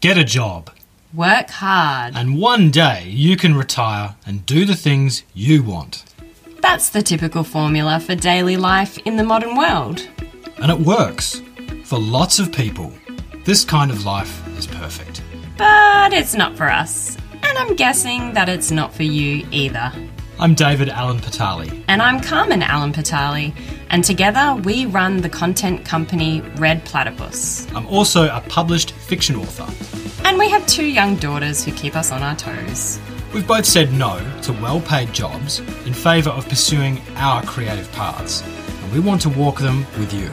Get a job. Work hard. And one day you can retire and do the things you want. That's the typical formula for daily life in the modern world. And it works. For lots of people, this kind of life is perfect. But it's not for us. And I'm guessing that it's not for you either. I'm David Allen Patali. And I'm Carmen Allen Patali. And together we run the content company Red Platypus. I'm also a published fiction author. And we have two young daughters who keep us on our toes. We've both said no to well paid jobs in favour of pursuing our creative paths, and we want to walk them with you.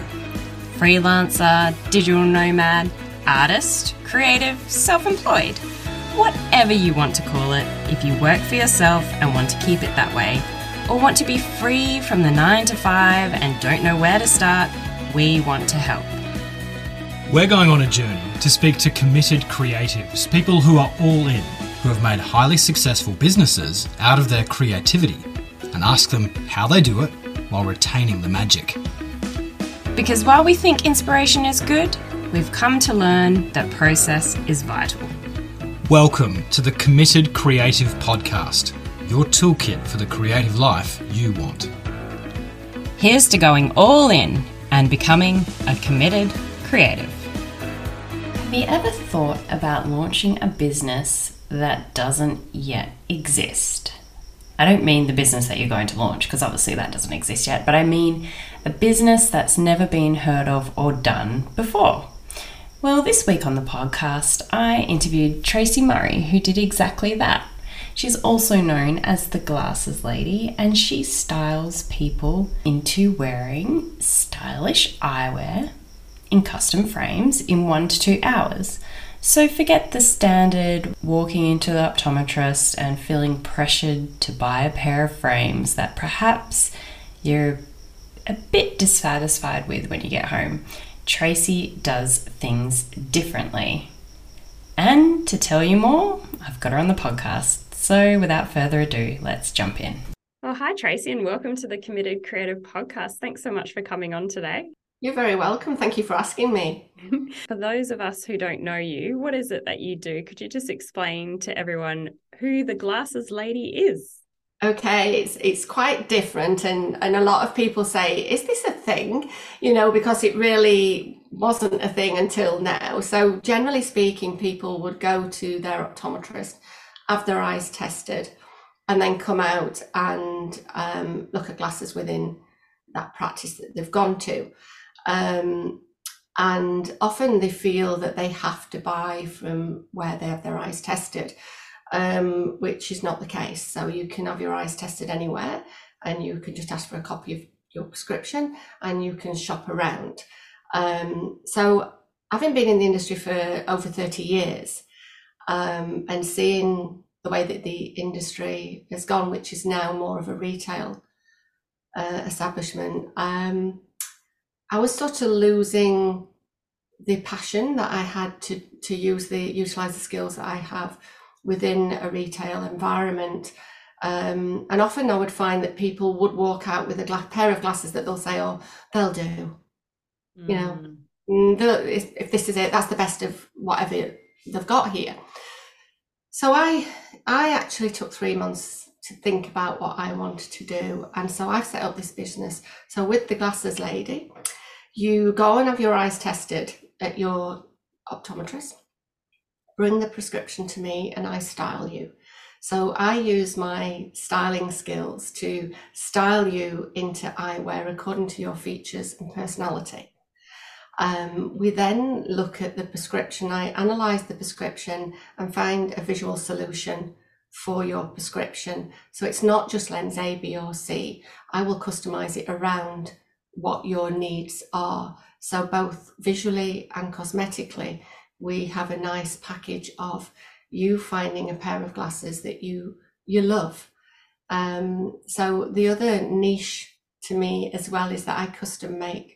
Freelancer, digital nomad, artist, creative, self employed. Whatever you want to call it, if you work for yourself and want to keep it that way, or want to be free from the 9 to 5 and don't know where to start, we want to help. We're going on a journey to speak to committed creatives, people who are all in, who have made highly successful businesses out of their creativity, and ask them how they do it while retaining the magic. Because while we think inspiration is good, we've come to learn that process is vital. Welcome to the Committed Creative Podcast, your toolkit for the creative life you want. Here's to going all in and becoming a committed creative. Have you ever thought about launching a business that doesn't yet exist? I don't mean the business that you're going to launch, because obviously that doesn't exist yet, but I mean a business that's never been heard of or done before. Well, this week on the podcast, I interviewed Tracy Murray, who did exactly that. She's also known as the Glasses Lady, and she styles people into wearing stylish eyewear in custom frames in one to two hours. So forget the standard walking into the optometrist and feeling pressured to buy a pair of frames that perhaps you're a bit dissatisfied with when you get home. Tracy does things differently. And to tell you more, I've got her on the podcast. So without further ado, let's jump in. Well, hi, Tracy, and welcome to the Committed Creative Podcast. Thanks so much for coming on today. You're very welcome. Thank you for asking me. for those of us who don't know you, what is it that you do? Could you just explain to everyone who the Glasses Lady is? okay it's it's quite different and and a lot of people say is this a thing you know because it really wasn't a thing until now so generally speaking people would go to their optometrist have their eyes tested and then come out and um, look at glasses within that practice that they've gone to um, and often they feel that they have to buy from where they have their eyes tested um, which is not the case. So you can have your eyes tested anywhere and you can just ask for a copy of your prescription and you can shop around. Um, so having been in the industry for over 30 years um, and seeing the way that the industry has gone, which is now more of a retail uh, establishment, um, I was sort of losing the passion that I had to to use the utilize the skills that I have within a retail environment. Um, and often I would find that people would walk out with a pair of glasses that they'll say, oh, they'll do. Mm. You know, mm. mm if, if this is it, that's the best of whatever they've got here. So I, I actually took three months to think about what I wanted to do. And so I set up this business. So with the glasses lady, you go and have your eyes tested at your optometrist bring the prescription to me and I style you. So I use my styling skills to style you into eyewear according to your features and personality. Um, we then look at the prescription. I analyze the prescription and find a visual solution for your prescription. So it's not just lens A, B, or C. I will customize it around what your needs are. So both visually and cosmetically, we have a nice package of you finding a pair of glasses that you you love. Um, so the other niche to me as well is that I custom make,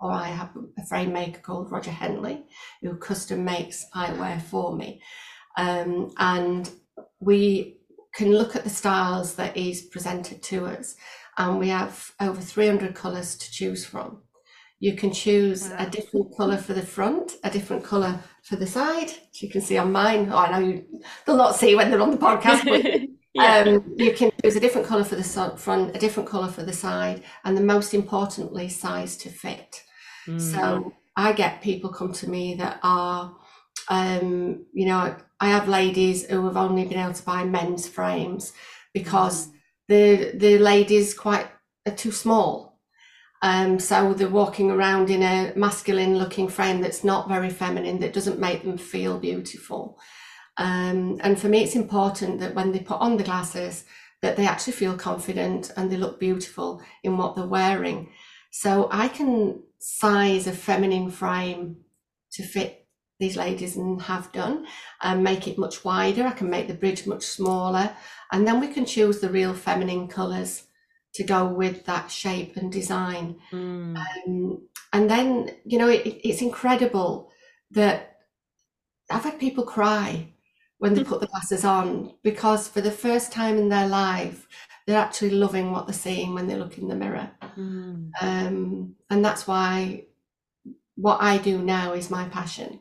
or I have a frame maker called Roger Henley who custom makes eyewear for me, um, and we can look at the styles that he's presented to us, and we have over 300 colours to choose from. You can choose a different colour for the front, a different colour for the side. As you can see on mine, oh, I know you, they'll not see when they're on the podcast, but yeah. um, you can choose a different colour for the front, a different colour for the side, and the most importantly, size to fit. Mm. So I get people come to me that are, um, you know, I have ladies who have only been able to buy men's frames because mm. the the ladies quite are too small um, so they're walking around in a masculine looking frame that's not very feminine, that doesn't make them feel beautiful. Um, and for me, it's important that when they put on the glasses, that they actually feel confident and they look beautiful in what they're wearing. So I can size a feminine frame to fit these ladies and have done and make it much wider. I can make the bridge much smaller and then we can choose the real feminine colours to go with that shape and design. Mm. Um, and then, you know, it, it's incredible that I've had people cry when they put the glasses on because for the first time in their life, they're actually loving what they're seeing when they look in the mirror. Mm. Um, and that's why what I do now is my passion.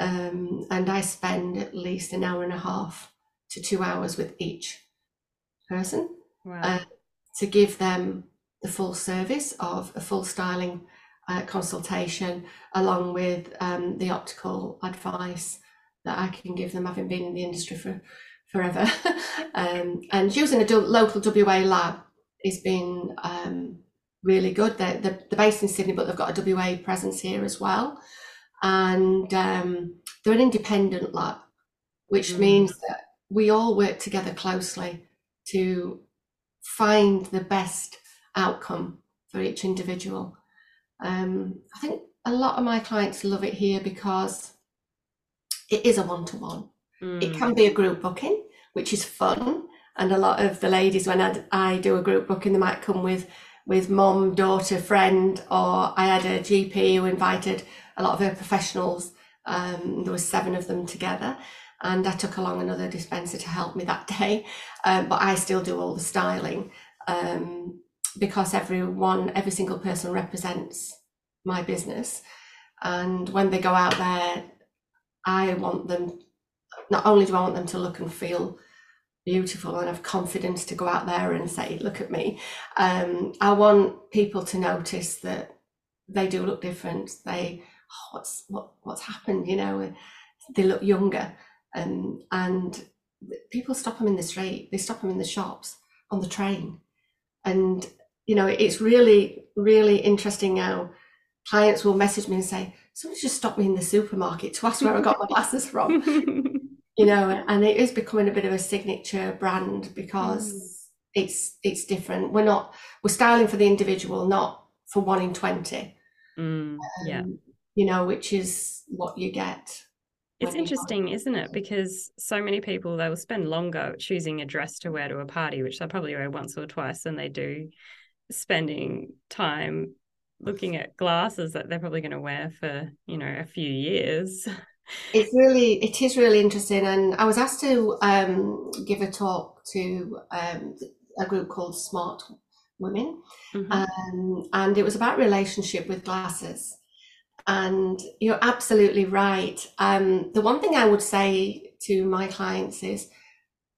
Um, and I spend at least an hour and a half to two hours with each person. Wow. Uh, to give them the full service of a full styling uh, consultation along with um, the optical advice that I can give them, having been in the industry for forever. um, and using a local WA lab has been um, really good. They're, they're, they're, based in Sydney, but they've got a WA presence here as well. And um, they're an independent lab, which mm. means that we all work together closely to find the best outcome for each individual. Um, I think a lot of my clients love it here because it is a one to one. It can be a group booking, which is fun. And a lot of the ladies, when I, I do a group booking, they might come with with mom, daughter, friend, or I had a GP who invited a lot of her professionals. Um, there was seven of them together, and I took along another dispenser to help me that day. Um, but I still do all the styling um, because everyone, every single person represents my business. And when they go out there, I want them, not only do I want them to look and feel beautiful and have confidence to go out there and say, look at me, um, I want people to notice that they do look different. They, oh, what's, what, what's happened, you know, they look younger. Um, and people stop them in the street. They stop them in the shops on the train. And you know it's really really interesting now clients will message me and say somebody just stopped me in the supermarket to ask where i got my glasses from. You know and it is becoming a bit of a signature brand because mm. it's it's different. We're not we're styling for the individual not for one in 20 mm, yeah. Um, you know which is what you get it's interesting, isn't it? Because so many people they will spend longer choosing a dress to wear to a party, which they probably wear once or twice, than they do spending time looking at glasses that they're probably going to wear for you know a few years. It's really it is really interesting, and I was asked to um, give a talk to um, a group called Smart Women, mm-hmm. um, and it was about relationship with glasses. And you're absolutely right. Um, the one thing I would say to my clients is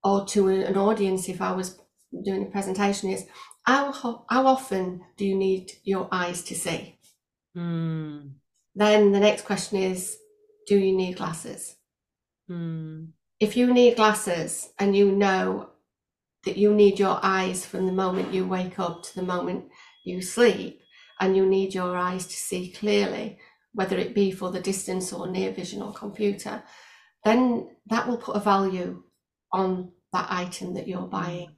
or to an audience, if I was doing a presentation, is how, how often do you need your eyes to see? Mm. Then the next question is, do you need glasses? Mm. If you need glasses and you know that you need your eyes from the moment you wake up to the moment you sleep, and you need your eyes to see clearly, whether it be for the distance or near vision or computer, then that will put a value on that item that you're buying.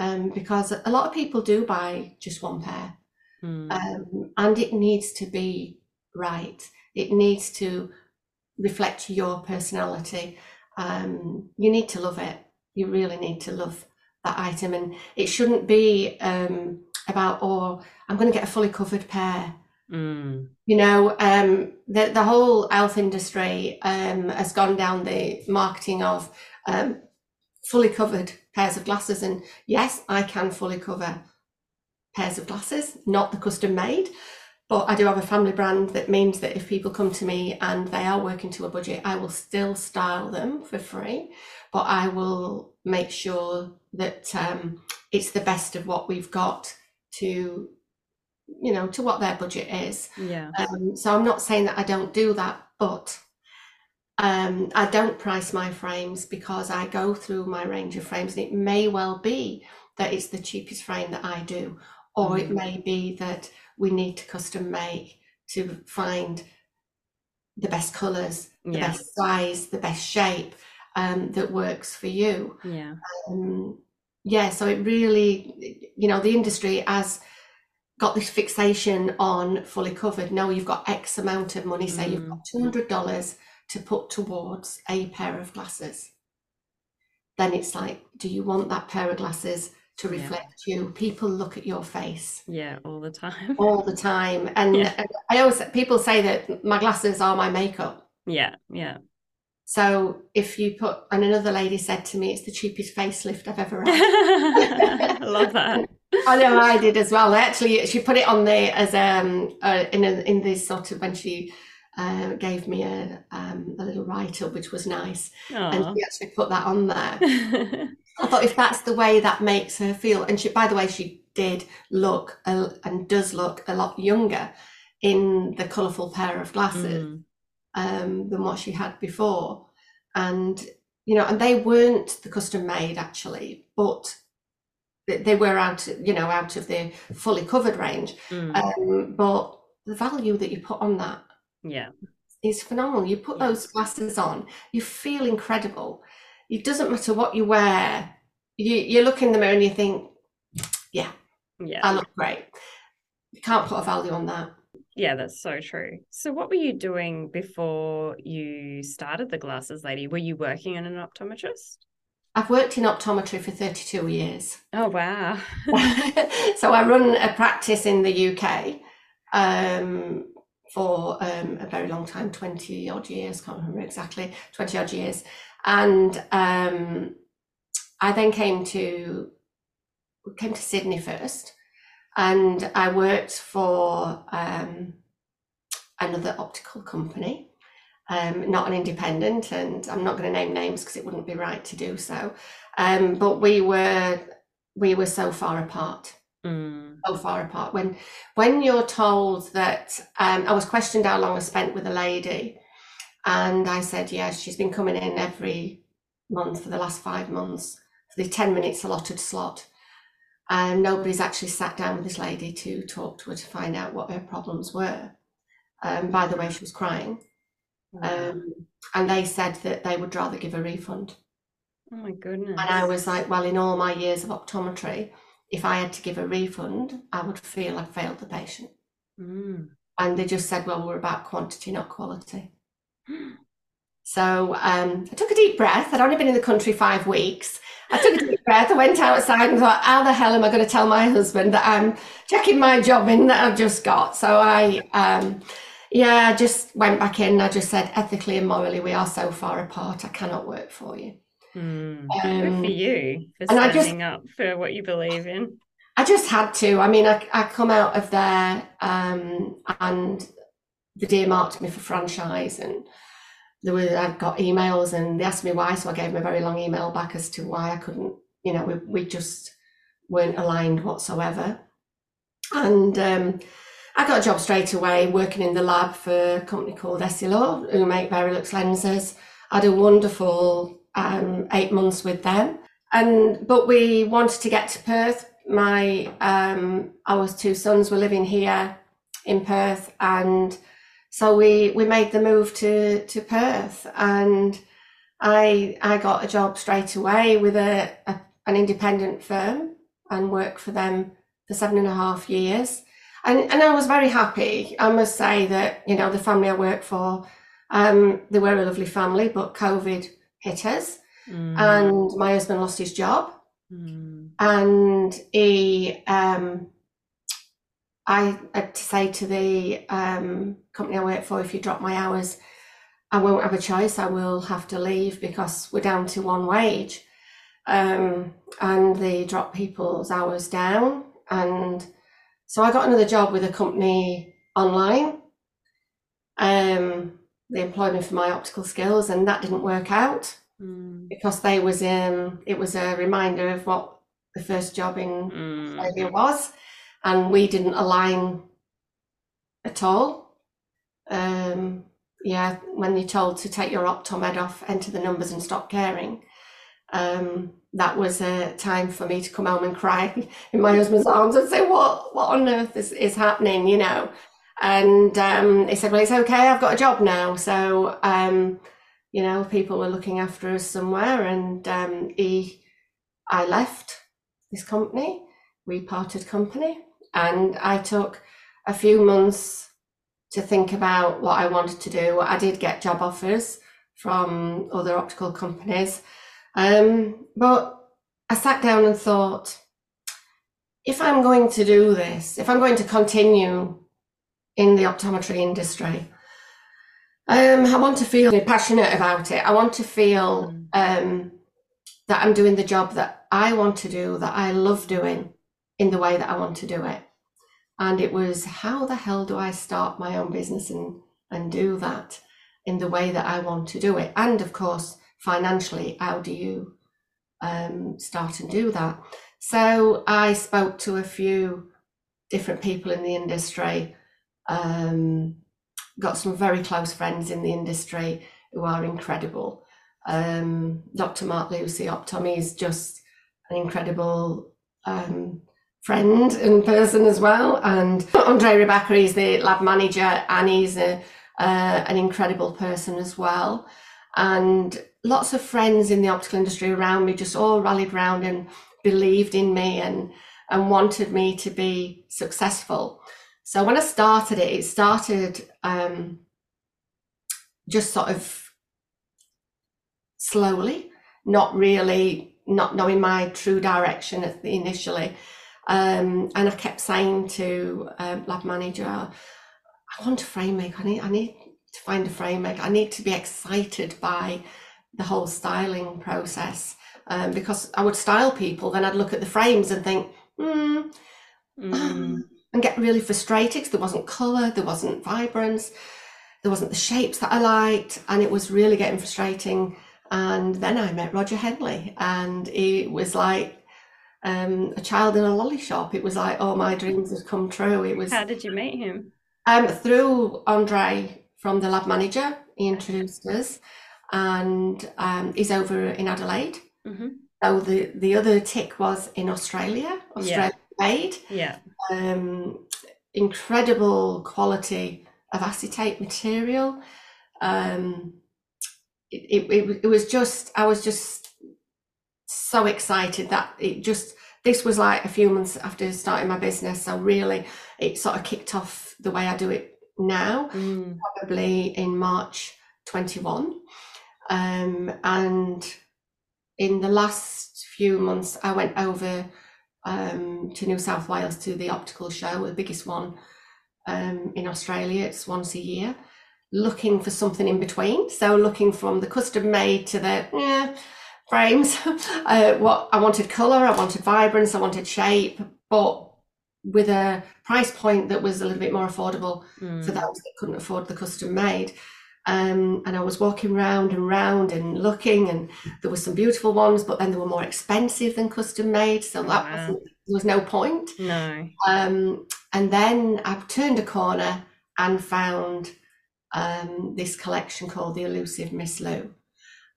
Um, because a lot of people do buy just one pair, mm. um, and it needs to be right. It needs to reflect your personality. Um, you need to love it. You really need to love that item, and it shouldn't be um, about oh, I'm going to get a fully covered pair Mm. You know, um, the the whole health industry um, has gone down the marketing of um, fully covered pairs of glasses, and yes, I can fully cover pairs of glasses, not the custom made. but I do have a family brand that means that if people come to me and they are working to a budget, I will still style them for free, but I will make sure that um, it's the best of what we've got to, you know, to what their budget is. Yeah. Um, so I'm not saying that I don't do that, but um, I don't price my frames because I go through my range of frames, and it may well be that it's the cheapest frame that I do, or it Mm. may be that we need to custom make to find the best colours, the Yeah. best size, the best shape um, that works for you. Yeah. Um, yeah, so it really, you know, the industry has got this fixation on fully covered. No, you've got X amount of money, say you've got $200 to put towards a pair of glasses. Then it's like, do you want that pair of glasses to Yeah. reflect you? People look at your face Yeah. All the time. all the time. And, Yeah. and I always, people say that my glasses are my makeup. Yeah. Yeah. So if you put, and another lady said to me, it's the cheapest facelift I've ever had. I love that. I know I did as well. Actually, she put it on there as um uh, in a, in this sort of when she uh, gave me a um a little write up, which was nice, and she actually put that on there. I thought if that's the way that makes her feel, and she, by the way, she did look a, and does look a lot younger in the colourful pair of glasses Mm. um, than what she had before. And, you know, and they weren't the custom made actually, but they- they were out, you know, out of the fully covered range. Mm. Um, but the value that you put on that Yeah. is phenomenal. You put Yeah. those glasses on, you feel incredible. It doesn't matter what you wear. You, you look in the mirror and you think, yeah, Yeah. I look great. You can't put a value on that. Yeah, that's so true. So, what were you doing before you started the glasses lady? Were you working in an optometrist? I've worked in optometry for 32 years. Oh, wow. so I run a practice in the UK um, for um, a very long time 20 odd years, can't remember exactly, 20 odd years. And um, I then came to came to Sydney first, and I worked for um, another optical company, um, not an independent, and I'm not going to name names because it wouldn't be right to do so. Um, but we were we were so far apart Mm. so far apart when when you're told that um, i was questioned how long i spent with a lady and i said yes she's been coming in every month for the last five months for the 10 minutes allotted slot and nobody's actually sat down with this lady to talk to her to find out what her problems were um, by the way she was crying Wow. um, and they said that they would rather give a refund oh, my goodness. and I was like, well, in all my years of optometry, if I had to give a refund, I would feel I'd failed the patient. Mm. And they just said, well, we're about quantity, not quality. So um, I took a deep breath. I'd only been in the country five weeks. I took a deep breath. I went outside and thought, how the hell am I going to tell my husband that I'm checking my job in that I've just got? So I, um, yeah, I just went back in. I just said, ethically and morally, we are so far apart. I cannot work for you. Mm. Good Um, for you for standing just- up for what you believe in. I just had to. I mean, I, I come out of there um, and the dear marked me for franchise and there were, I got emails and they asked me why. So I gave them a very long email back as to why I couldn't, you know, we, we just weren't aligned whatsoever. And um, I got a job straight away working in the lab for a company called Essilor who make Varilux lenses. I had a wonderful um, eight months with them. And but we wanted to get to Perth. My um, our two sons were living here in Perth, and so we we made the move to to Perth. And I I got a job straight away with a, a an independent firm and worked for them for seven and a half years. And and I was very happy. I must say that you know the family I work for, um, they were a lovely family, but COVID hit us Mm. and my husband lost his job Mm. and he um i had to say to the um company i work for if you drop my hours i won't have a choice i will have to leave because we're down to one wage um and they drop people's hours down and so i got another job with a company online. Um, they employed me for my optical skills, and that didn't work out mm. because they was um, it was a reminder of what the first job in mm. Australia was, and we didn't align at all. Um, yeah, when you're told to take your optomed off, enter the numbers, and stop caring, um, that was a time for me to come home and cry in my husband's arms and say, "What, what on earth is, is happening?" You know. And um, he said, "Well, it's okay. I've got a job now." So, um, you know, people were looking after us somewhere, and um, he, I left this company. We parted company, and I took a few months to think about what I wanted to do. I did get job offers from other optical companies, um, but I sat down and thought, if I'm going to do this, if I'm going to continue in the optometry industry, um, I want to feel passionate about it. I want to feel um, that I'm doing the job that I want to do, that I love doing in the way that I want to do it. And it was, how the hell do I start my own business and, and do that in the way that I want to do it? And of course, financially, how do you um, start and do that? So I spoke to a few different people in the industry, um, got some very close friends in the industry who are incredible. Um, Dr. Mark Lucy Optomy is just an incredible um, friend and person as well. And Andre Rebecca is the lab manager, and he's a, uh, an incredible person as well. And lots of friends in the optical industry around me just all rallied round and believed in me and and wanted me to be successful. So when I started it, it started um, just sort of slowly, not really, not knowing my true direction initially. Um, and I kept saying to um, lab manager, I want a frame make. I need, I need to find a frame make. I need to be excited by the whole styling process. Um, because I would style people, then I'd look at the frames and think, hmm, mm. And get really frustrated because there wasn't color, there wasn't vibrance, there wasn't the shapes that I liked, and it was really getting frustrating. And then I met Roger Henley, and it was like um, a child in a lolly shop. It was like, oh, my dreams had come true. It was. How did you meet him? Um, through Andre from the lab manager. He introduced us, and um, he's over in Adelaide. Mm-hmm. So the the other tick was in Australia, Australia yeah. Made. Yeah. Um, incredible quality of acetate material. Um, it, it, it was just I was just so excited that it just this was like a few months after starting my business so really it sort of kicked off the way I do it now mm. probably in March 21 um, and in the last few months I went over um, to New South Wales to the optical show the biggest one um, in Australia it's once a year looking for something in between. So looking from the custom made to the yeah, frames. uh, what I wanted color, I wanted vibrance, I wanted shape, but with a price point that was a little bit more affordable mm. for those that couldn't afford the custom made. Um, and I was walking round and round and looking, and there were some beautiful ones, but then they were more expensive than custom made, so that wow. wasn't, there was no point. No. Um, and then I turned a corner and found um, this collection called The Elusive Miss Lou.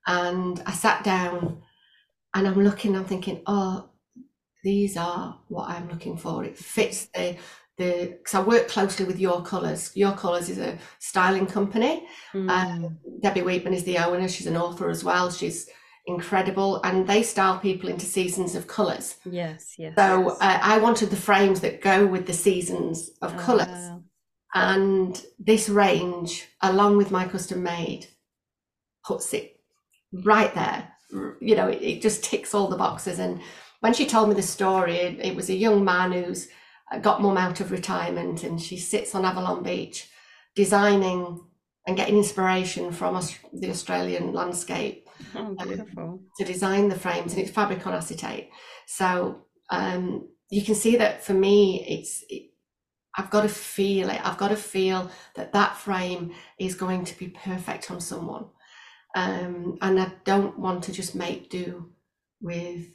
And I sat down and I'm looking, I'm thinking, oh, these are what I'm looking for. It fits the the because I work closely with Your Colours. Your Colours is a styling company. Mm. Um, Debbie Wheatman is the owner. She's an author as well. She's incredible, and they style people into seasons of colours. Yes, yes. So uh, I wanted the frames that go with the seasons of oh, colours. Wow. And this range, along with my custom made, puts it right there. You know, it, it just ticks all the boxes. And when she told me the story, it, it was a young man who's got mum out of retirement and she sits on Avalon Beach designing and getting inspiration from the Australian landscape oh, um, to design the frames and it's fabric on acetate. So um, you can see that for me, it's it, I've got to feel it. I've got to feel that that frame is going to be perfect on someone. Um, and I don't want to just make do with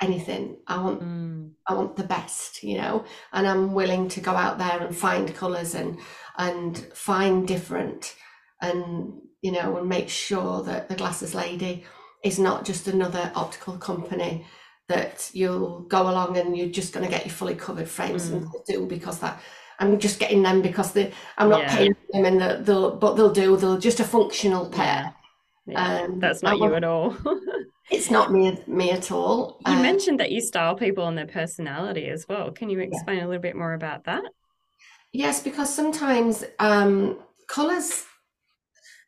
anything. I want mm. I want the best, you know, and I'm willing to go out there and find colours and and find different and you know and make sure that the glasses lady is not just another optical company that you'll go along and you're just going to get your fully covered frames mm. and do because that I'm just getting them because they I'm not yeah. paying them and the, they'll but they'll do they'll just a functional pair. Yeah. Um, That's not you at all. it's not me me at all. You uh, mentioned that you style people on their personality as well. Can you explain yeah. a little bit more about that? Yes, because sometimes um, colors.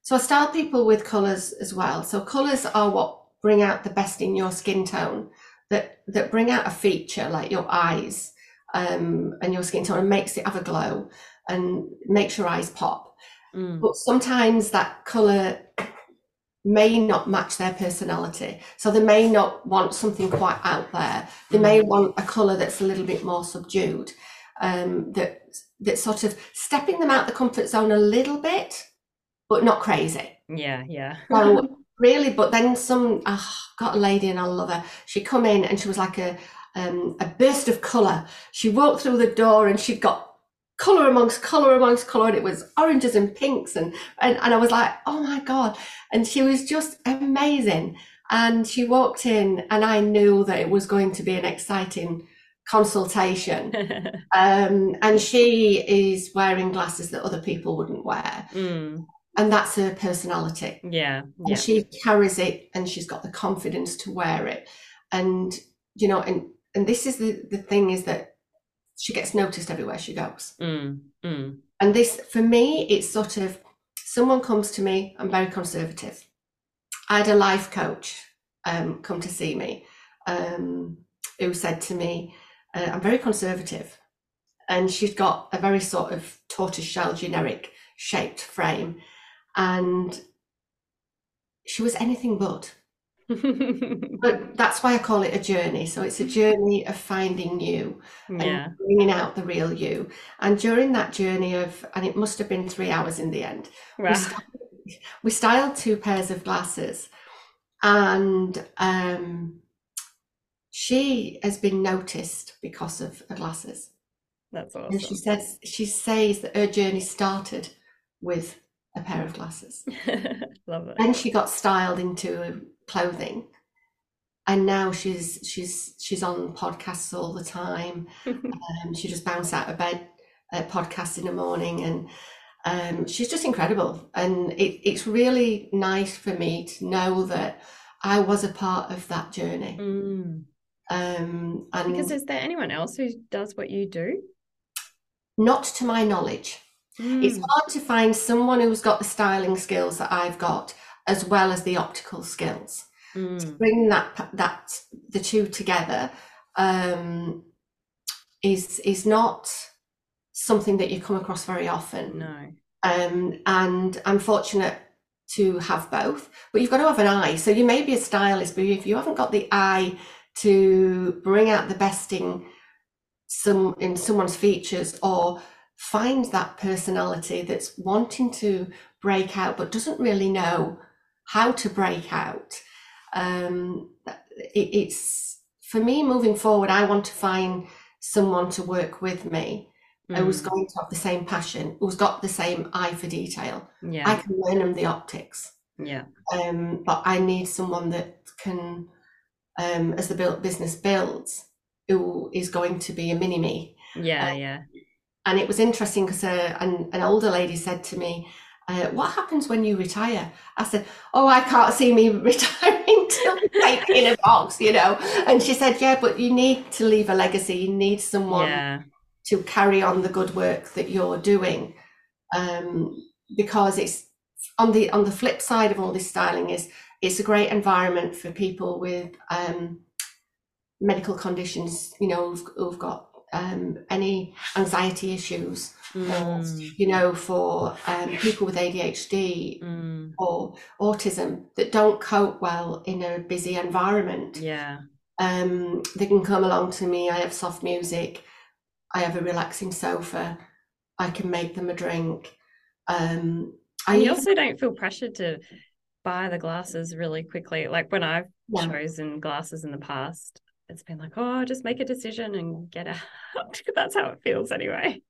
So I style people with colors as well. So colors are what bring out the best in your skin tone that that bring out a feature like your eyes um, and your skin tone and makes it have a glow and makes your eyes pop. Mm. But sometimes that color may not match their personality. So they may not want something quite out there. They mm. may want a color that's a little bit more subdued. Um, that that sort of stepping them out the comfort zone a little bit, but not crazy. Yeah, yeah. so really, but then some. Oh, got a lady and I love her. She come in and she was like a um, a burst of colour. She walked through the door and she'd got colour amongst colour amongst colour, and it was oranges and pinks and, and and I was like, oh my god! And she was just amazing. And she walked in, and I knew that it was going to be an exciting consultation. um, and she is wearing glasses that other people wouldn't wear. Mm and that's her personality. Yeah, yeah. And she carries it and she's got the confidence to wear it. And you know, and and this is the the thing is that she gets noticed everywhere she goes. Mm, mm. And this for me, it's sort of someone comes to me, I'm very conservative. I had a life coach um, come to see me um, who said to me, uh, I'm very conservative. And she's got a very sort of tortoise shell generic shaped frame and she was anything but. But that's why I call it a journey. So it's a journey of finding you yeah. and bringing out the real you. And during that journey of, and it must have been three hours in the end, wow. we, styled, we, styled, two pairs of glasses, and um, she has been noticed because of her glasses. That's awesome. And she says she says that her journey started with a pair of glasses. Love it. Then she got styled into clothing, and now she's she's she's on podcasts all the time. um, she just bounced out of bed, uh, podcast in the morning, and um, she's just incredible. And it, it's really nice for me to know that I was a part of that journey. Mm. Um, and because is there anyone else who does what you do? Not to my knowledge. Mm. It's hard to find someone who's got the styling skills that I've got, as well as the optical skills. Mm. To bring that that the two together um, is is not something that you come across very often. No. Um, and I'm fortunate to have both, but you've got to have an eye. So you may be a stylist, but if you haven't got the eye to bring out the best in some in someone's features or find that personality that's wanting to break out but doesn't really know how to break out. Um, it, it's for me moving forward, I want to find someone to work with me mm. who's going to have the same passion, who's got the same eye for detail. Yeah. I can learn them the optics. Yeah. Um, but I need someone that can, um, as the build, business builds, who is going to be a mini me. Yeah, um, yeah and it was interesting because uh, an, an older lady said to me, uh, what happens when you retire? I said, oh, I can't see me retiring till in a box, you know. And she said, yeah, but you need to leave a legacy. You need someone yeah. to carry on the good work that you're doing, um, because it's on the on the flip side of all this styling is it's a great environment for people with um, medical conditions, you know, who've, who've got um, any anxiety issues, mm. or, you know, for um, people with ADHD mm. or autism that don't cope well in a busy environment. Yeah. Um, they can come along to me. I have soft music. I have a relaxing sofa. I can make them a drink. Um, I you also don't feel pressured to buy the glasses really quickly. Like when I've yeah. chosen glasses in the past, it's been like, oh, just make a decision and get out. That's how it feels anyway.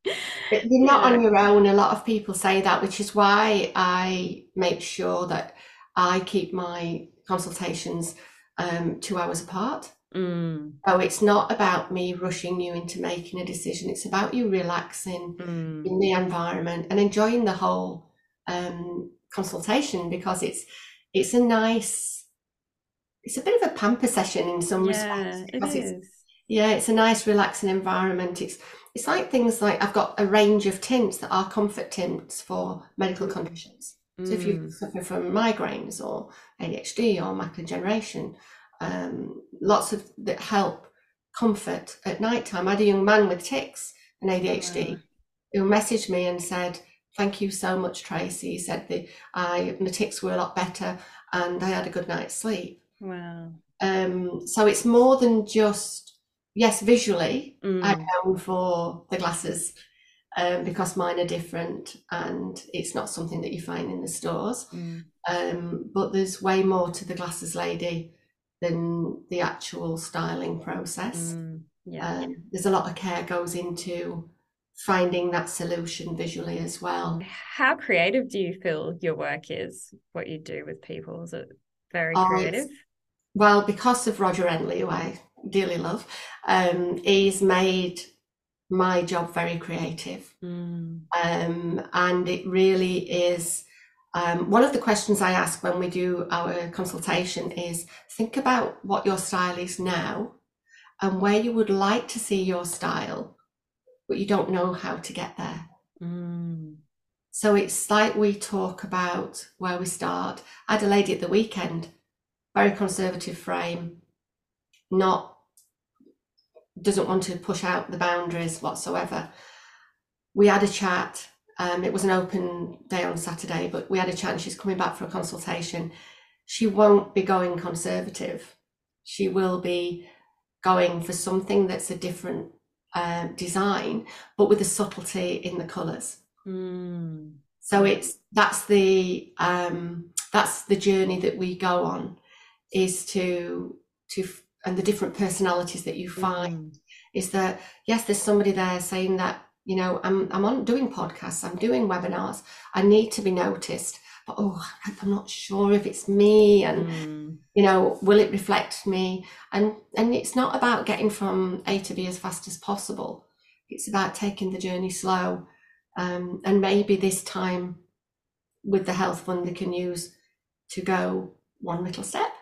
But you're not yeah. on your own. A lot of people say that, which is why I make sure that I keep my consultations um, two hours apart. Mm. So it's not about me rushing you into making a decision. It's about you relaxing mm. in the environment and enjoying the whole um, consultation because it's it's a nice it's a bit of a pamper session in some yeah, respects. It is. yeah, it's a nice relaxing environment. It's it's like things like I've got a range of tints that are comfort tints for medical conditions. Mm. So if you mm. suffer from migraines or ADHD or macular degeneration, um, lots of that help comfort at night time. I had a young man with tics and ADHD wow. who messaged me and said, Thank you so much, Tracy. He said the I the tics were a lot better and I had a good night's sleep. Wow. Um, so it's more than just yes, visually mm. I'm known for the glasses um, because mine are different and it's not something that you find in the stores. Mm. Um, but there's way more to the glasses lady than the actual styling process. Mm. Yeah. Um, there's a lot of care goes into finding that solution visually as well. How creative do you feel your work is? What you do with people is it very oh, creative? Well, because of Roger Henley, who I dearly love, um, he's made my job very creative. Mm. Um, and it really is. Um, one of the questions I ask when we do our consultation is think about what your style is now and where you would like to see your style, but you don't know how to get there. Mm. So it's like we talk about where we start. I had a lady at the weekend, very conservative frame, not doesn't want to push out the boundaries whatsoever. We had a chat. Um, it was an open day on Saturday, but we had a chat and she's coming back for a consultation. She won't be going conservative. She will be going for something that's a different uh, design, but with a subtlety in the colours. Mm. So it's that's the um, that's the journey that we go on, is to to and the different personalities that you find mm. is that yes there's somebody there saying that you know i'm i'm on doing podcasts i'm doing webinars i need to be noticed but oh i'm not sure if it's me and mm. you know will it reflect me and and it's not about getting from a to b as fast as possible it's about taking the journey slow um, and maybe this time with the health fund they can use to go one little step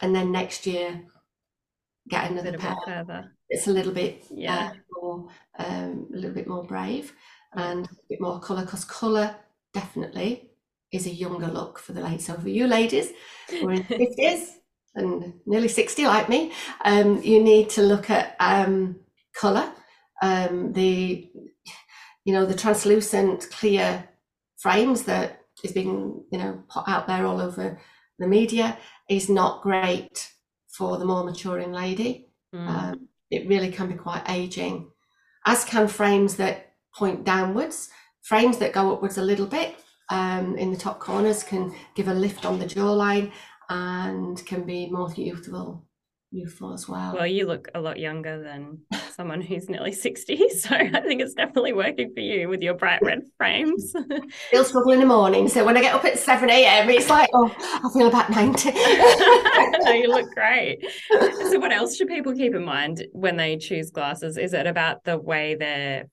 and then next year get another pair. further. It's a little bit yeah uh, more, um, a little bit more brave and a bit more colour because colour definitely is a younger look for the ladies. So for you ladies who are in the fifties and nearly sixty like me, um, you need to look at um, colour. Um, the you know the translucent clear frames that is being you know put out there all over the media is not great for the more maturing lady. Mm. Um, it really can be quite aging, as can frames that point downwards. Frames that go upwards a little bit um, in the top corners can give a lift on the jawline and can be more youthful youthful as well. Well, you look a lot younger than someone who's nearly 60. So I think it's definitely working for you with your bright red frames. I still struggle in the morning. So when I get up at 7 a.m., it's like, oh, I feel about 90. no, you look great. So what else should people keep in mind when they choose glasses? Is it about the way they're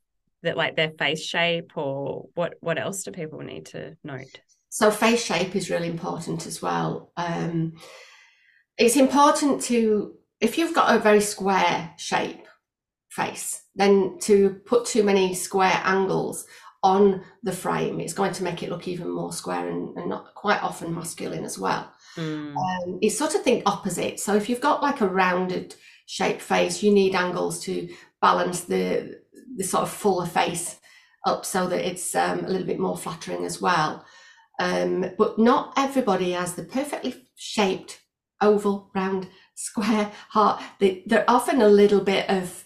that like their face shape or what what else do people need to note? So face shape is really important as well. Um, it's important to if you've got a very square shape face then to put too many square angles on the frame it's going to make it look even more square and, and not quite often masculine as well. Mm. um, it's sort of think opposite. So if you've got like a rounded shape face you need angles to balance the the sort of fuller face up so that it's um, a little bit more flattering as well. Um, but not everybody has the perfectly shaped oval, round, square, heart. They, they're often a little bit of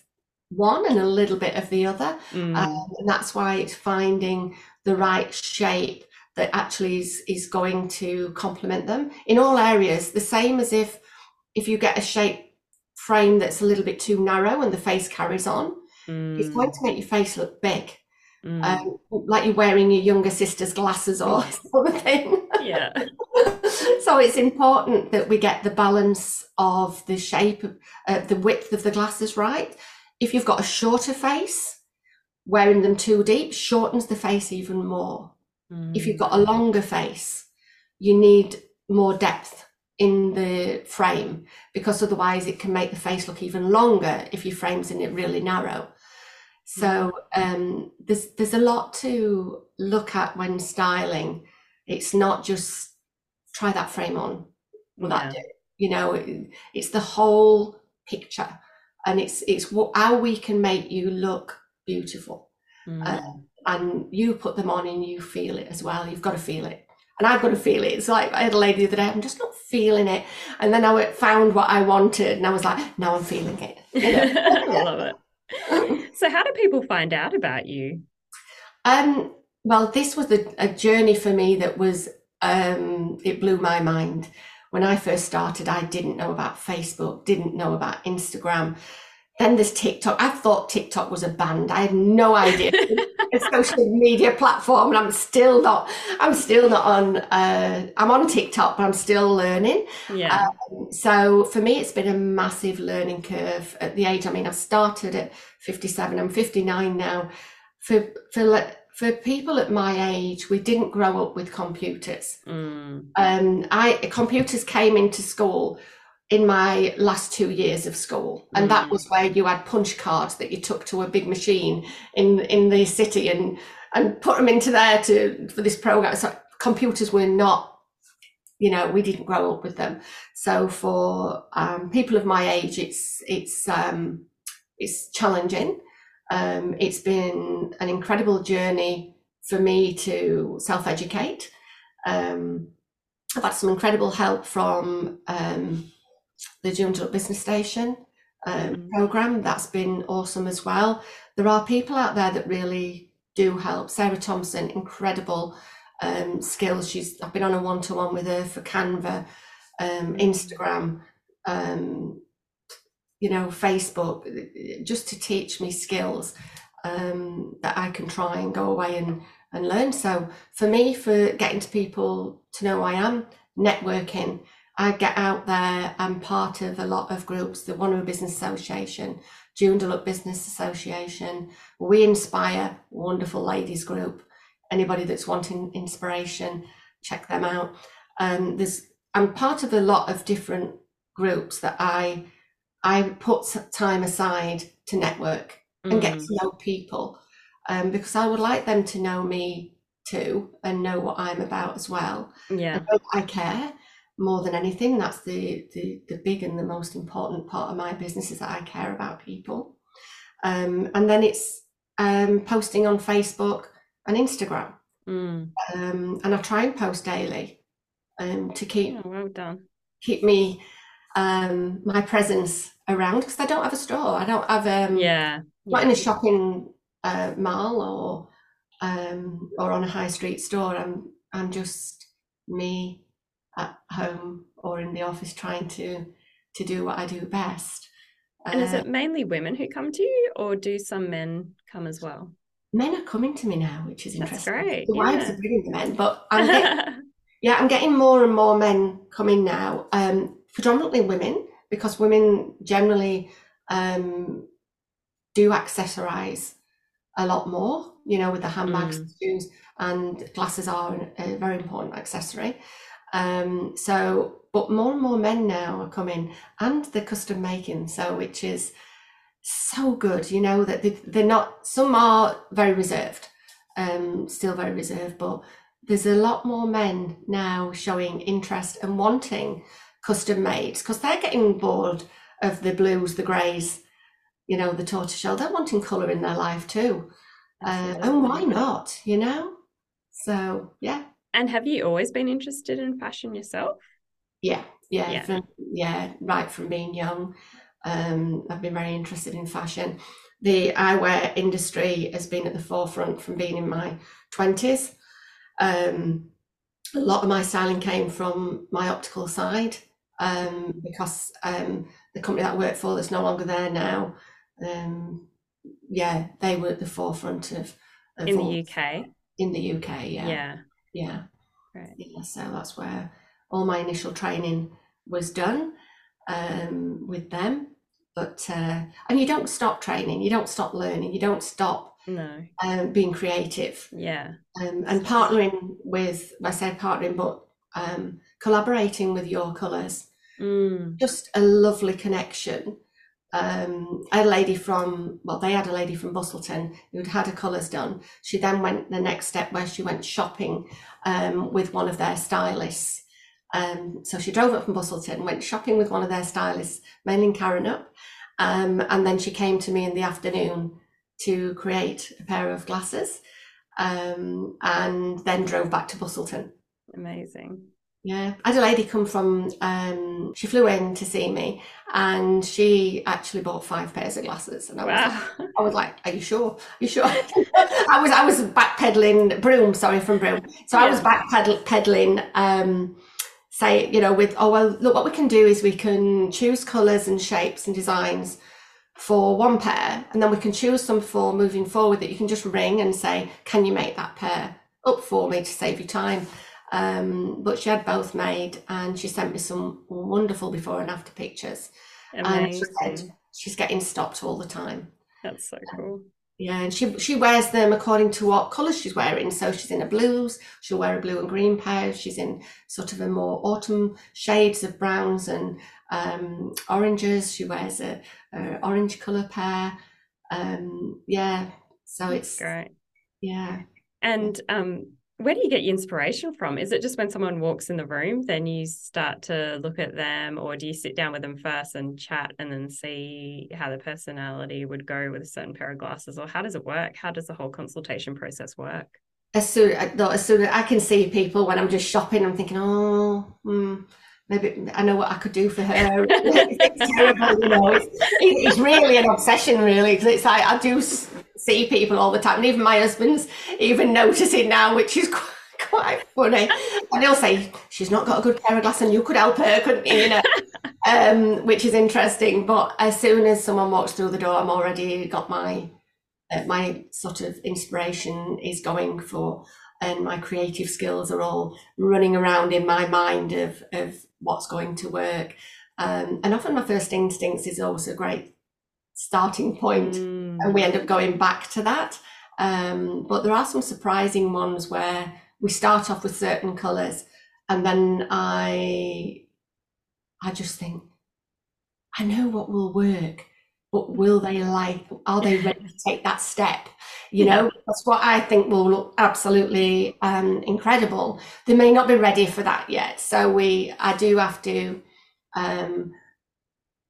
one and a little bit of the other. Mm. Um, and that's why it's finding the right shape that actually is, is going to complement them in all areas. The same as if if you get a shape frame that's a little bit too narrow and the face carries on, mm. it's going to make your face look big. Mm. Um, like you're wearing your younger sister's glasses or something. Yeah. so it's important that we get the balance of the shape, of, uh, the width of the glasses right. If you've got a shorter face, wearing them too deep shortens the face even more. Mm. If you've got a longer face, you need more depth in the frame because otherwise it can make the face look even longer if your frame's in it really narrow. So um, there's there's a lot to look at when styling. It's not just try that frame on. Will yeah. that do? You know, it, it's the whole picture, and it's it's what, how we can make you look beautiful, mm. uh, and you put them on and you feel it as well. You've got to feel it, and I've got to feel it. It's like I had a lady the other day. I'm just not feeling it, and then I found what I wanted, and I was like, now I'm feeling it. You know? I love it. So how do people find out about you? Um, well, this was a, a journey for me that was um, it blew my mind. When I first started, I didn't know about Facebook, didn't know about Instagram. Then there's TikTok. I thought TikTok was a band. I had no idea. a social media platform, and I'm still not. I'm still not on. Uh, I'm on TikTok, but I'm still learning. Yeah. Um, so for me, it's been a massive learning curve at the age. I mean, I started at 57. I'm 59 now. For for for people at my age, we didn't grow up with computers. Mm. Um, I computers came into school in my last two years of school. And mm. that was where you had punch cards that you took to a big machine in in the city and and put them into there to for this program. So computers were not you know we didn't grow up with them. So for um, people of my age it's it's um, it's challenging. Um, it's been an incredible journey for me to self-educate. Um, i've had some incredible help from um, the Joondalup Business Station um, mm. program. That's been awesome as well. There are people out there that really do help. Sarah Thompson, incredible um, skills. She's I've been on a one to one with her for Canva, um, mm. Instagram, um, you know, Facebook, just to teach me skills um, that I can try and go away and and learn. So for me, for getting to people to know who I am, networking I get out there. I'm part of a lot of groups, the Wanneroo Business Association, Joondalup Business Association. We Inspire, wonderful ladies group. Anybody that's wanting inspiration, check them out. Um, there's I'm part of a lot of different groups that I I put time aside to network and mm. get to know people um, because I would like them to know me too and know what I'm about as well. Yeah, I care more than anything. That's the, the, the big and the most important part of my business is that I care about people. Um, and then it's um, posting on Facebook and Instagram. Mm. Um, and I try and post daily um, to keep oh, well done. keep me um, my presence around because I don't have a store. I don't have um, yeah, not yeah. in a shopping uh, mall or um, or on a high street store. I'm I'm just me at home or in the office trying to to do what I do best. And uh, is it mainly women who come to you, or do some men come as well? Men are coming to me now, which is interesting. That's great. The yeah. wives are bringing the men, but I'm getting, yeah, I'm getting more and more men coming now. Um, predominantly women, because women generally um, do accessorize a lot more. You know, with the handbags, mm. shoes, and glasses are a very important accessory. Um, so, but more and more men now are coming and they're custom making. So, which is so good, you know, that they, are not, some are very reserved, um, still very reserved, but there's a lot more men now showing interest and wanting custom made because they're getting bored of the blues, the greys, you know, the tortoiseshell. They're wanting colour in their life too. Uh, and why not, you know? So, yeah. And have you always been interested in fashion yourself? Yeah, yeah, yeah, from, yeah right from being young. Um, I've been very interested in fashion. the eyewear industry has been at the forefront from being in my 20s. Um, a lot of my styling came from my optical side um, because um, the company that I worked for that's no longer there now, um, yeah, they were at the forefront of, of in the UK. In the UK, yeah, yeah, yeah, right. yeah. So that's where all my initial training was done um, with them. But uh, and you don't stop training, you don't stop learning, you don't stop no um, being creative. Yeah, um, and partnering with I say partnering, but um, collaborating with your colours. mm. Just a lovely connection. Um, I had a lady from well, they had a lady from Busselton who'd had her colours done. She then went the next step where she went shopping um, with one of their stylists. Um, so she drove up from Busselton, went shopping with one of their stylists, mainly in Karrinyup, um, and then she came to me in the afternoon to create a pair of glasses, um, and then drove back to Busselton. amazing. Yeah, I had a lady come from. Um, she flew in to see me, and she actually bought five pairs of glasses. And I was, Wow. like, I was like, "Are you sure? Are you sure?" I was, I was backpedaling. Broome, sorry, from Broome. So I was backpedaling. Um, say, you know, with oh well, look, what we can do is we can choose colours and shapes and designs for one pair, and then we can choose some for moving forward that you can just ring and say, "Can you make that pair up for me to save you time?" Um, but she had both made, and she sent me some wonderful before and after pictures. And she Amazing. said she's getting stopped all the time. That's so cool. Yeah, and she she wears them according to what colours she's wearing. So she's in a blues, she'll wear a blue and green pair. She's in sort of a more autumn shades of browns and um, oranges. She wears a, a orange colour pair. Um, yeah, so it's Great. yeah. And um, where do you get your inspiration from? Is it just when someone walks in the room, then you start to look at them, or do you sit down with them first and chat and then see how the personality would go with a certain pair of glasses? Or how does it work? How does the whole consultation process work? As soon as soon as I can see people when I'm just shopping, I'm thinking, oh, hmm, maybe I know what I could do for her. it's terrible, you know. It's, it's really an obsession, really, because it's like I do see people all the time, and even my husband's even noticing now, which is quite, quite funny. And he'll say, "She's not got a good pair of glasses, and you could help her, couldn't you?" you know? um, which is interesting. But as soon as someone walks through the door, I'm already got my uh, my sort of inspiration is going for and my creative skills are all running around in my mind of of what's going to work um, and often my first instincts is also great starting point Mm. and we end up going back to that. Um, but there are some surprising ones where we start off with certain colors and then i i just think i know what will work but will they like are they ready to take that step? You know that's what i think will look absolutely um, incredible. They may not be ready for that yet so we i do have to um,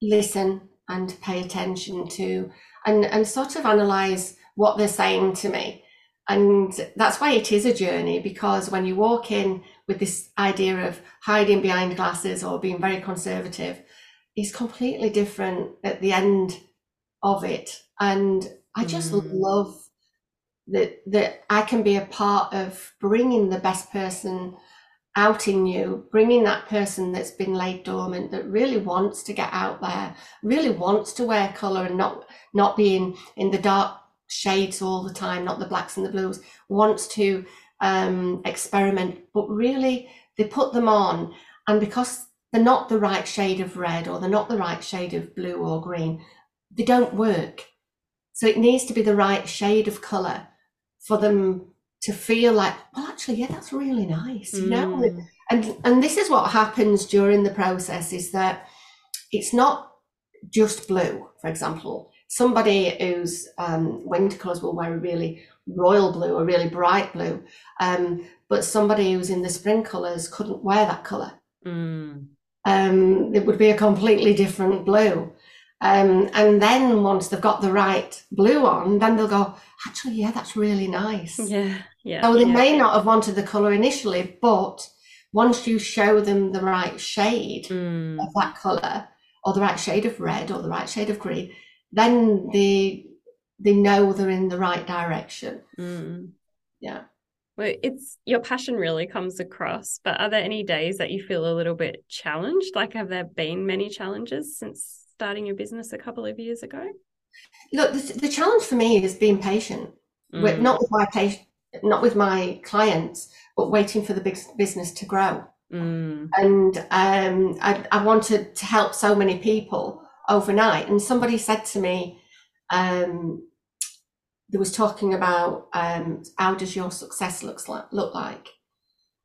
listen and pay attention to and and sort of analyze what they're saying to me and that's why it is a journey because when you walk in with this idea of hiding behind glasses or being very conservative it's completely different at the end of it and i just Mm. love that that i can be a part of bringing the best person out in you bringing that person that's been laid dormant that really wants to get out there really wants to wear color and not not being in the dark shades all the time not the blacks and the blues wants to um experiment. But really they put them on and because they're not the right shade of red or they're not the right shade of blue or green they don't work. So it needs to be the right shade of color for them to feel like well actually yeah that's really nice you know Mm. and and this is what happens during the process is that it's not just blue for example somebody whose um, winter colours will wear a really royal blue a really bright blue um, but somebody who's in the spring colours couldn't wear that colour Mm. um, it would be a completely different blue. Um, and then once they've got the right blue on, then they'll go, actually, yeah, that's really nice. Yeah. Yeah. So they yeah. may not have wanted the colour initially, but once you show them the right shade Mm. of that colour, or the right shade of red, or the right shade of green, then they they know they're in the right direction. Mm. Yeah. Well, it's your passion really comes across, but are there any days that you feel a little bit challenged? Like, have there been many challenges since starting your business a couple of years ago? Look, the, the challenge for me is being patient, with, Mm. not with my patient, not with my clients, but waiting for the big business to grow. Mm. And um, I, I wanted to help so many people overnight. And somebody said to me, um, they was talking about um, how does your success looks like, look like?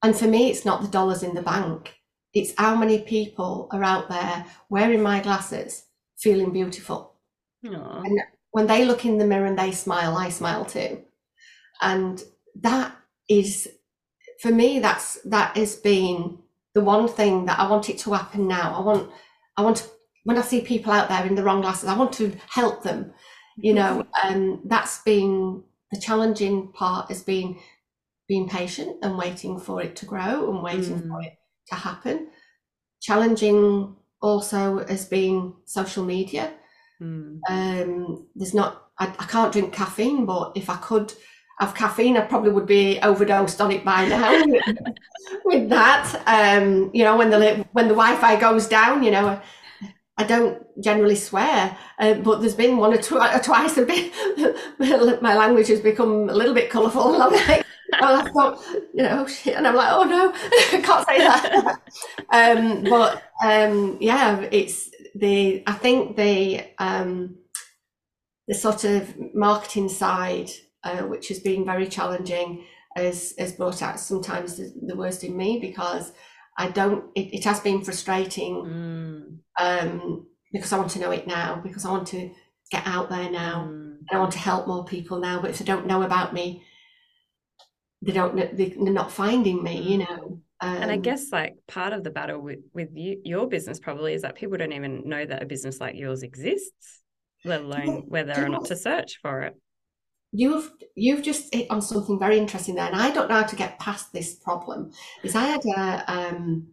And for me, it's not the dollars in the bank. It's how many people are out there wearing my glasses, feeling beautiful Aw. when they look in the mirror and they smile, I smile too. And that is, for me, that's that has been the one thing that I want it to happen now. I want, I want to, when I see people out there in the wrong glasses, I want to help them. You know, and that's been the challenging part has been being patient and waiting for it to grow and waiting for mm. it to happen. Challenging also has been social media Mm. um, there's not, I, I can't drink caffeine, but if I could have caffeine, I probably would be overdosed on it by now with, that. Um, you know, when the when the Wi-Fi goes down, you know, I don't generally swear, uh, but there's been one or, tw- or twice a bit. my language has become a little bit colourful, like, well, I thought, you know, shit, and I'm like, oh no, I can't say that. um, but um, yeah, it's the I think the um, the sort of marketing side, uh, which has been very challenging, has has brought out sometimes the, the worst in me because I don't. It, it has been frustrating Mm. um, because I want to know it now because I want to get out there now Mm. I want to help more people now. But if they don't know about me, they don't. they- They're not finding me. You know. Um, And I guess like part of the battle with with you, your business probably is that people don't even know that a business like yours exists, let alone whether or not to search for it. you've you've just hit on something very interesting there, and I don't know how to get past this problem. Is I had a um,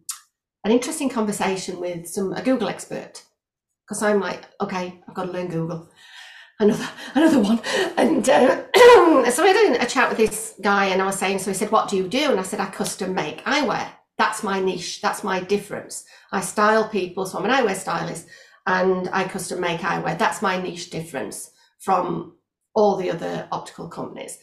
an interesting conversation with some a Google expert because I'm like, okay, I've got to learn Google. Another another one, and uh, so I had a, chat with this guy, and I was saying, so he said, "What do you do?" And I said, "I custom make eyewear. That's my niche. That's my difference. I style people, so I'm an eyewear stylist, and I custom make eyewear. That's my niche difference from all the other optical companies.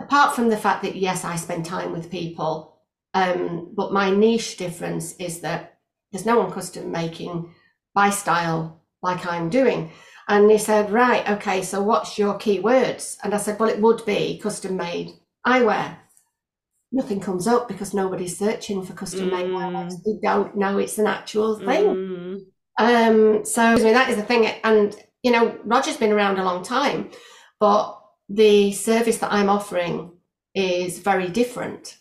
Apart from the fact that yes, I spend time with people, um, but my niche difference is that there's no one custom making by style like I'm doing. And he said, right, okay, so what's your keywords? And I said, well, it would be custom made eyewear. Nothing comes up because nobody's searching for custom made eyewear. Mm. They don't know it's an actual thing. Mm. Um, so I mean, that is the thing. And, you know, Roger's been around a long time, but the service that I'm offering is very different.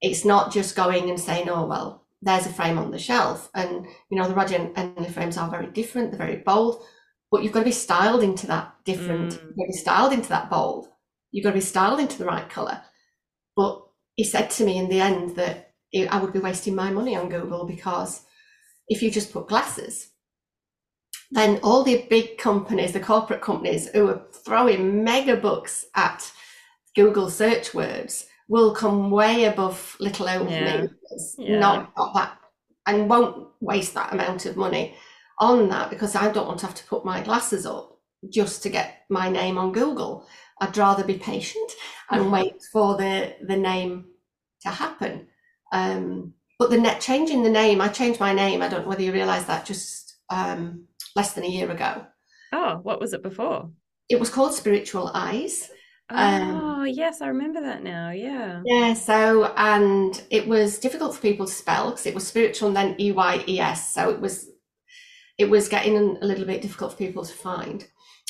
It's not just going and saying, oh, well, there's a frame on the shelf. And, you know, the Roger and the frames are very different, they're very bold, but you've got to be styled into that different, Mm. you've got to be styled into that bold. You've got to be styled into the right colour. But he said to me in the end that it- I would be wasting my money on Google because if you just put glasses, then all the big companies, the corporate companies who are throwing mega bucks at Google search words will come way above little old Yeah. me. Yeah. Not, not that, and won't waste that amount of money on that because I don't want to have to put my glasses up just to get my name on Google. I'd rather be patient and wait for the the name to happen. Um, but the net changing the name, I changed my name. I don't know whether you realise that just um, less than a year ago. Oh, what was it before? It was called Spiritual Eyes. Um, oh, yes, I remember that now. Yeah. Yeah, so and it was difficult for people to spell because it was spiritual and then E Y E S. So it was it was getting a little bit difficult for people to find.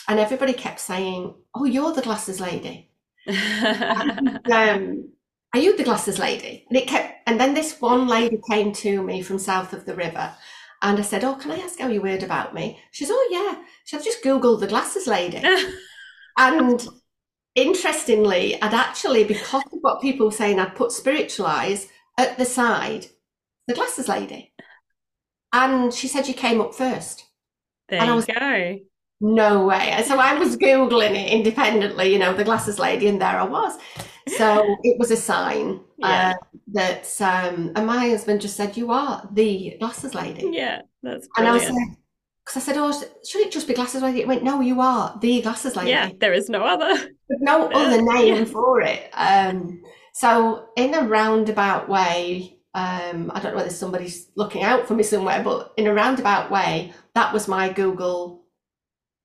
And everybody kept saying, Oh, you're the glasses lady. um, are you the glasses lady? And it kept, and then this one lady came to me from south of the river, and I said, "Oh, can I ask how you heard about me?" She says, "Oh yeah." She said, "Just googled the glasses lady." And interestingly, I'd actually, because of what people were saying, I'd put spiritual eyes at the side, the glasses lady. And she said you came up first. there And I you go. no way. So I was Googling it independently, you know, the glasses lady, and there I was. So it was a sign Yeah. uh, that, um, and my husband just said, You are the glasses lady. Yeah, that's And I was like, because I said, Oh, should it just be glasses lady? It went, No, you are the glasses lady. Yeah, there is no other. No other name Yeah. for it. Um, so in a roundabout way, um, I don't know whether somebody's looking out for me somewhere, but in a roundabout way, that was my Google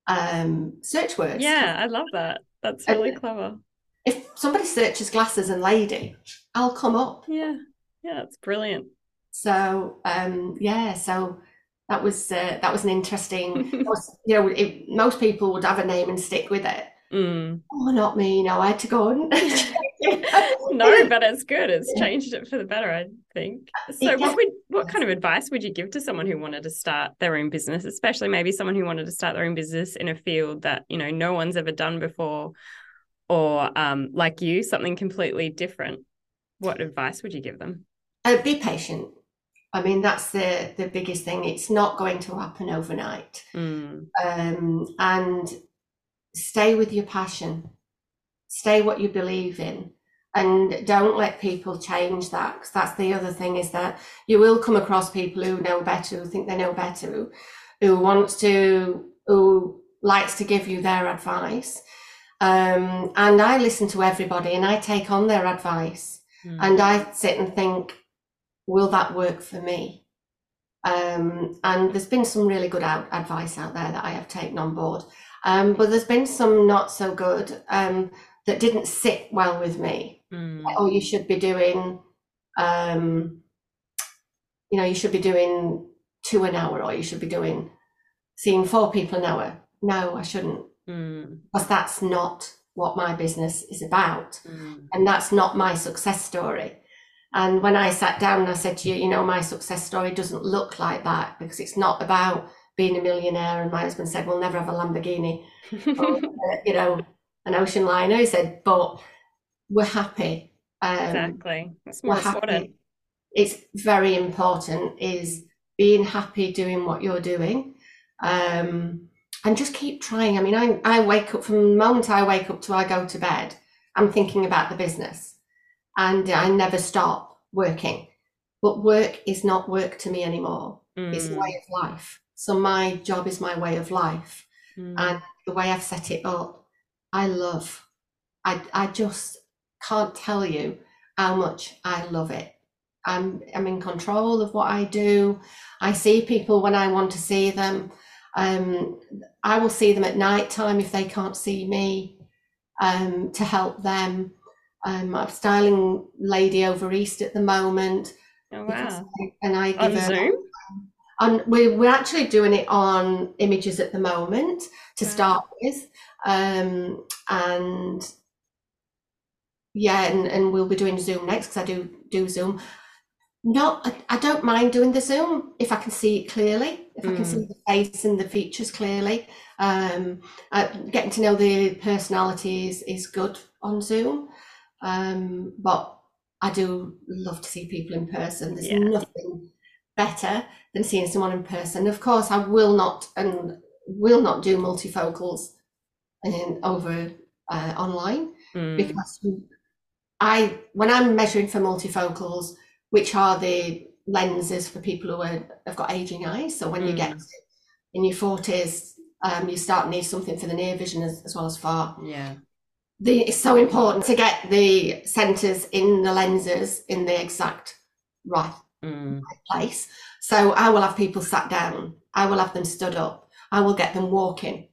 um, search words. Yeah, I love that. That's really clever. If somebody searches glasses and lady, I'll come up. Yeah, yeah, that's brilliant. So um, yeah, so that was uh, that was an interesting. was- you know, it, most people would have a name and stick with it. Mm. Oh, not me. No, I had to go and. No, but it's good. It's changed it for the better, I think. So, what would what kind of advice would you give to someone who wanted to start their own business, especially maybe someone who wanted to start their own business in a field that you know no one's ever done before, or um, like you, something completely different? What advice would you give them? Uh, be patient. I mean, that's the the biggest thing. It's not going to happen overnight. Mm. Um, and stay with your passion. Stay what you believe in, and don't let people change that. Because that's the other thing is that you will come across people who know better, who think they know better, who, who wants to, who likes to give you their advice. Um, and I listen to everybody, and I take on their advice. Mm. and I sit and think, will that work for me? Um, and there's been some really good out, advice out there that I have taken on board, um, but there's been some not so good um, that didn't sit well with me. Mm. Oh, you should be doing, um, you know, you should be doing two an hour, or you should be doing seeing four people an hour. No, I shouldn't, Mm. because that's not what my business is about Mm. and that's not my success story. And when I sat down and I said to you, you know, my success story doesn't look like that because it's not about being a millionaire. And my husband said, we'll never have a Lamborghini or, uh, you know, an ocean liner. He said, but we're happy. Um, exactly. That's more important. happy. It's very important is being happy doing what you're doing. Um, and just keep trying. I mean, I, I wake up from the moment I wake up to I go to bed, I'm thinking about the business and I never stop working. But work is not work to me anymore. It's a Mm. way of life. So my job is my way of life. Mm. And the way I've set it up, I love. I, I just can't tell you how much I love it. I'm, I'm in control of what I do. I see people when I want to see them. Um, I will see them at night time if they can't see me um, to help them. Um, I'm styling lady over east at the moment. oh wow. I- and I give On her Zoom? on we, we're actually doing it on images at the moment to Right. start with um and yeah and, and we'll be doing zoom next because i do do zoom not I, I don't mind doing the zoom if i can see it clearly if i can Mm. see the face and the features clearly um uh, getting to know the personalities is good on zoom um but i do love to see people in person there's Yeah. nothing better than seeing someone in person. Of course, I will not and will not do multifocals in, over uh, online Mm. because I, when I'm measuring for multifocals, which are the lenses for people who are, have got aging eyes. So when you get Mm. in your forties, um, you start need something for the near vision as, as well as far Yeah. the, it's so important to get the centers in the lenses in the exact right Mm. place. So I will have people sat down. I will have them stood up. I will get them walking.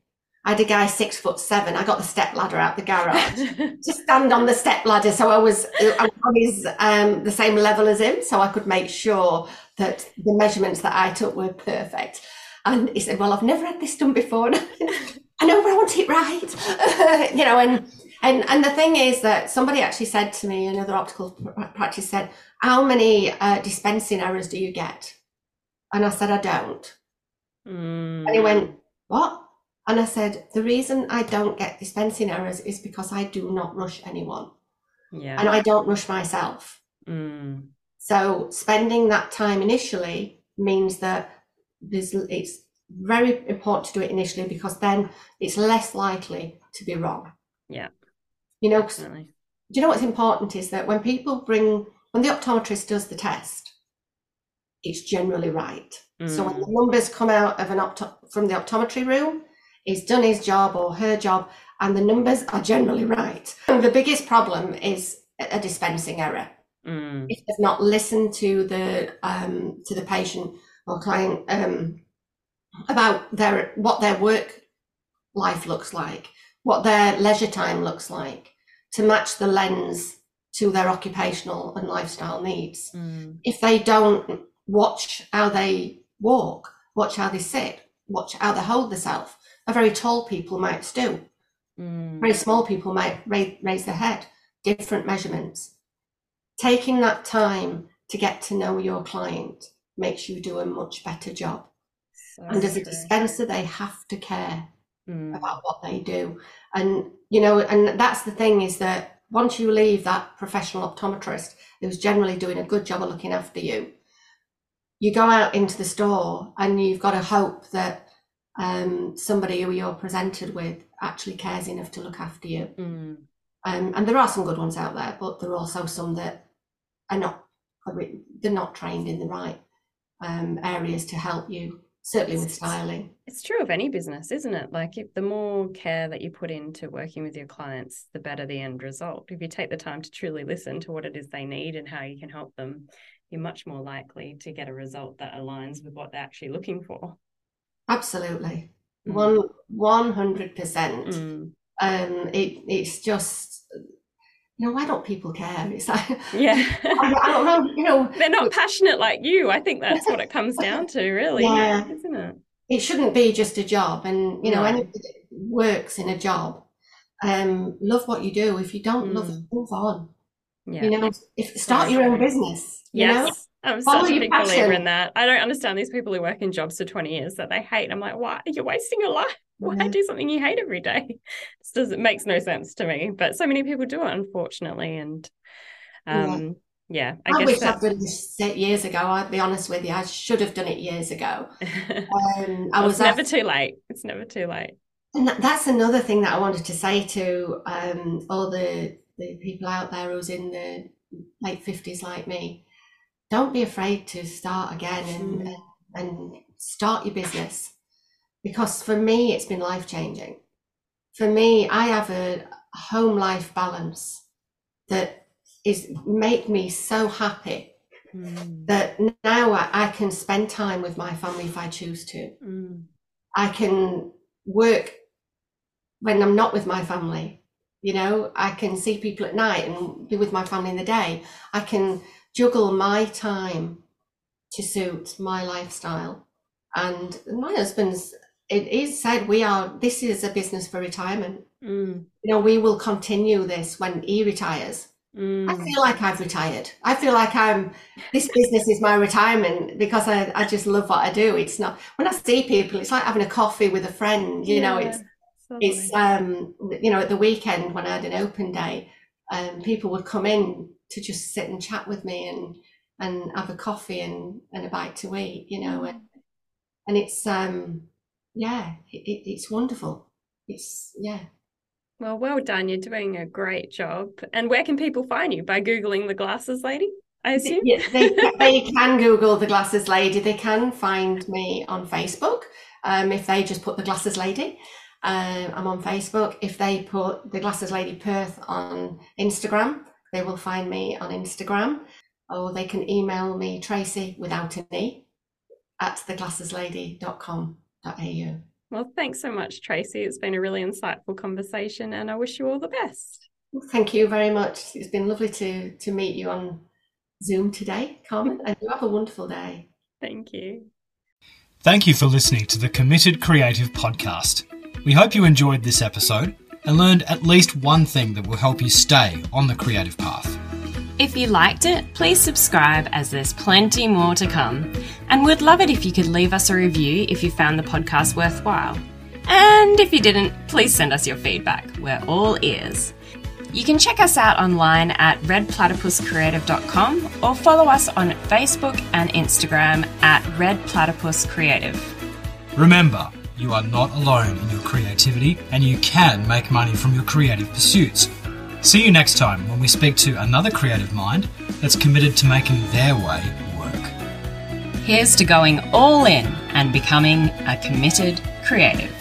I had a guy six foot seven. I got the step ladder out the garage to stand on the step ladder, so I was I was on his um, the same level as him, so I could make sure that the measurements that I took were perfect. And he said, "Well, I've never had this done before. I know, but I want it right." you know, and and and the thing is that somebody actually said to me, another optical practice said, "How many uh, dispensing errors do you get?" And I said, "I don't." Mm. And he went, What? And I said, The reason I don't get dispensing errors is because I do not rush anyone Yeah. and I don't rush myself. Mm. So spending that time initially means that there's it's very important to do it initially because then it's less likely to be wrong. Yeah. You know, do you know what's important is that when people bring, when the optometrist does the test, it's generally right. Mm. So when the mm. numbers come out of an opto- from the optometry room, he's done his job or her job, and the numbers are generally right. And the biggest problem is a dispensing error. Mm. If they've not listened to the um, to the patient or client um, about their what their work life looks like, what their leisure time looks like, to match the lens to their occupational and lifestyle needs. Mm. If they don't watch how they walk, watch how they sit, watch how they hold themselves, a very tall people might do. Mm. Very small people might raise, raise their head, different measurements. Taking that time to get to know your client makes you do a much better job. So and as a dispenser, they have to care mm. about what they do. And, you know, and that's the thing is that once you leave that professional optometrist who's generally doing a good job of looking after you, you go out into the store and you've got to hope that um, somebody who you're presented with actually cares enough to look after you. Mm. Um, and there are some good ones out there, but there are also some that are not they're not trained in the right um, areas to help you. Certainly with styling. It's true of any business, isn't it? Like if the more care that you put into working with your clients, the better the end result. If you take the time to truly listen to what it is they need and how you can help them, you're much more likely to get a result that aligns with what they're actually looking for. Absolutely. Mm. One one hundred percent. Mm. Um it it's just you know, why don't people care? It's like, yeah, I, I, don't know, you know, they're not passionate like you. I think that's what it comes down to, really, yeah. isn't it? It shouldn't be just a job, and you know, no. anybody works in a job, um, love what you do. If you don't mm. love it, move on. Yeah. You know, if start your own business. Yes. You know? I'm such a big passion. believer in that. I don't understand these people who work in jobs for 20 years that they hate. I'm like, why? Are You're wasting your life. Why yeah. do something you hate every day? This does it makes no sense to me. But so many people do it, unfortunately. And um, yeah, yeah I, I wish I'd done this years ago. I'd be honest with you. I should have done it years ago. Um, I was never too late. It's never too late. And that's another thing that I wanted to say to um, all the the people out there who's in the late fifties like me don't be afraid to start again and, mm. and start your business because for me it's been life changing for me i have a home life balance that is make me so happy mm. that now I, I, can spend time with my family if i choose to mm. i can work when i'm not with my family you know i can see people at night and be with my family in the day i can juggle my time to suit my lifestyle. And my husband's it is said we are this is a business for retirement. Mm. You know, we will continue this when he retires. Mm. I feel like I've retired. I feel like I'm this business is my retirement because I, I just love what I do. It's not when I see people, it's like having a coffee with a friend, you yeah, know, it's it's um you know, at the weekend when I had an open day, um people would come in to just sit and chat with me and and have a coffee and, and a bite to eat, you know, and and it's um yeah, it, it's wonderful. It's yeah. Well, well done. You're doing a great job. And where can people find you? By googling the glasses lady, I assume. Yeah, they, they can Google the glasses lady. They can find me on Facebook um, if they just put the glasses lady. Um, I'm on Facebook. If they put the glasses lady Perth on Instagram, they will find me on Instagram or they can email me Tracy without an E at theglasseslady.com.au. Well, thanks so much, Tracy. It's been a really insightful conversation and I wish you all the best. Thank you very much. It's been lovely to, to meet you on Zoom today, Carmen, and you have a wonderful day. Thank you. Thank you for listening to the Committed Creative Podcast. We hope you enjoyed this episode and learned at least one thing that will help you stay on the creative path. If you liked it, please subscribe as there's plenty more to come. And we'd love it if you could leave us a review if you found the podcast worthwhile. And if you didn't, please send us your feedback. We're all ears. You can check us out online at redplatypuscreative.com or follow us on Facebook and Instagram at redplatypuscreative. Remember, you are not alone in your creativity and you can make money from your creative pursuits. See you next time when we speak to another creative mind that's committed to making their way work. Here's to going all in and becoming a committed creative.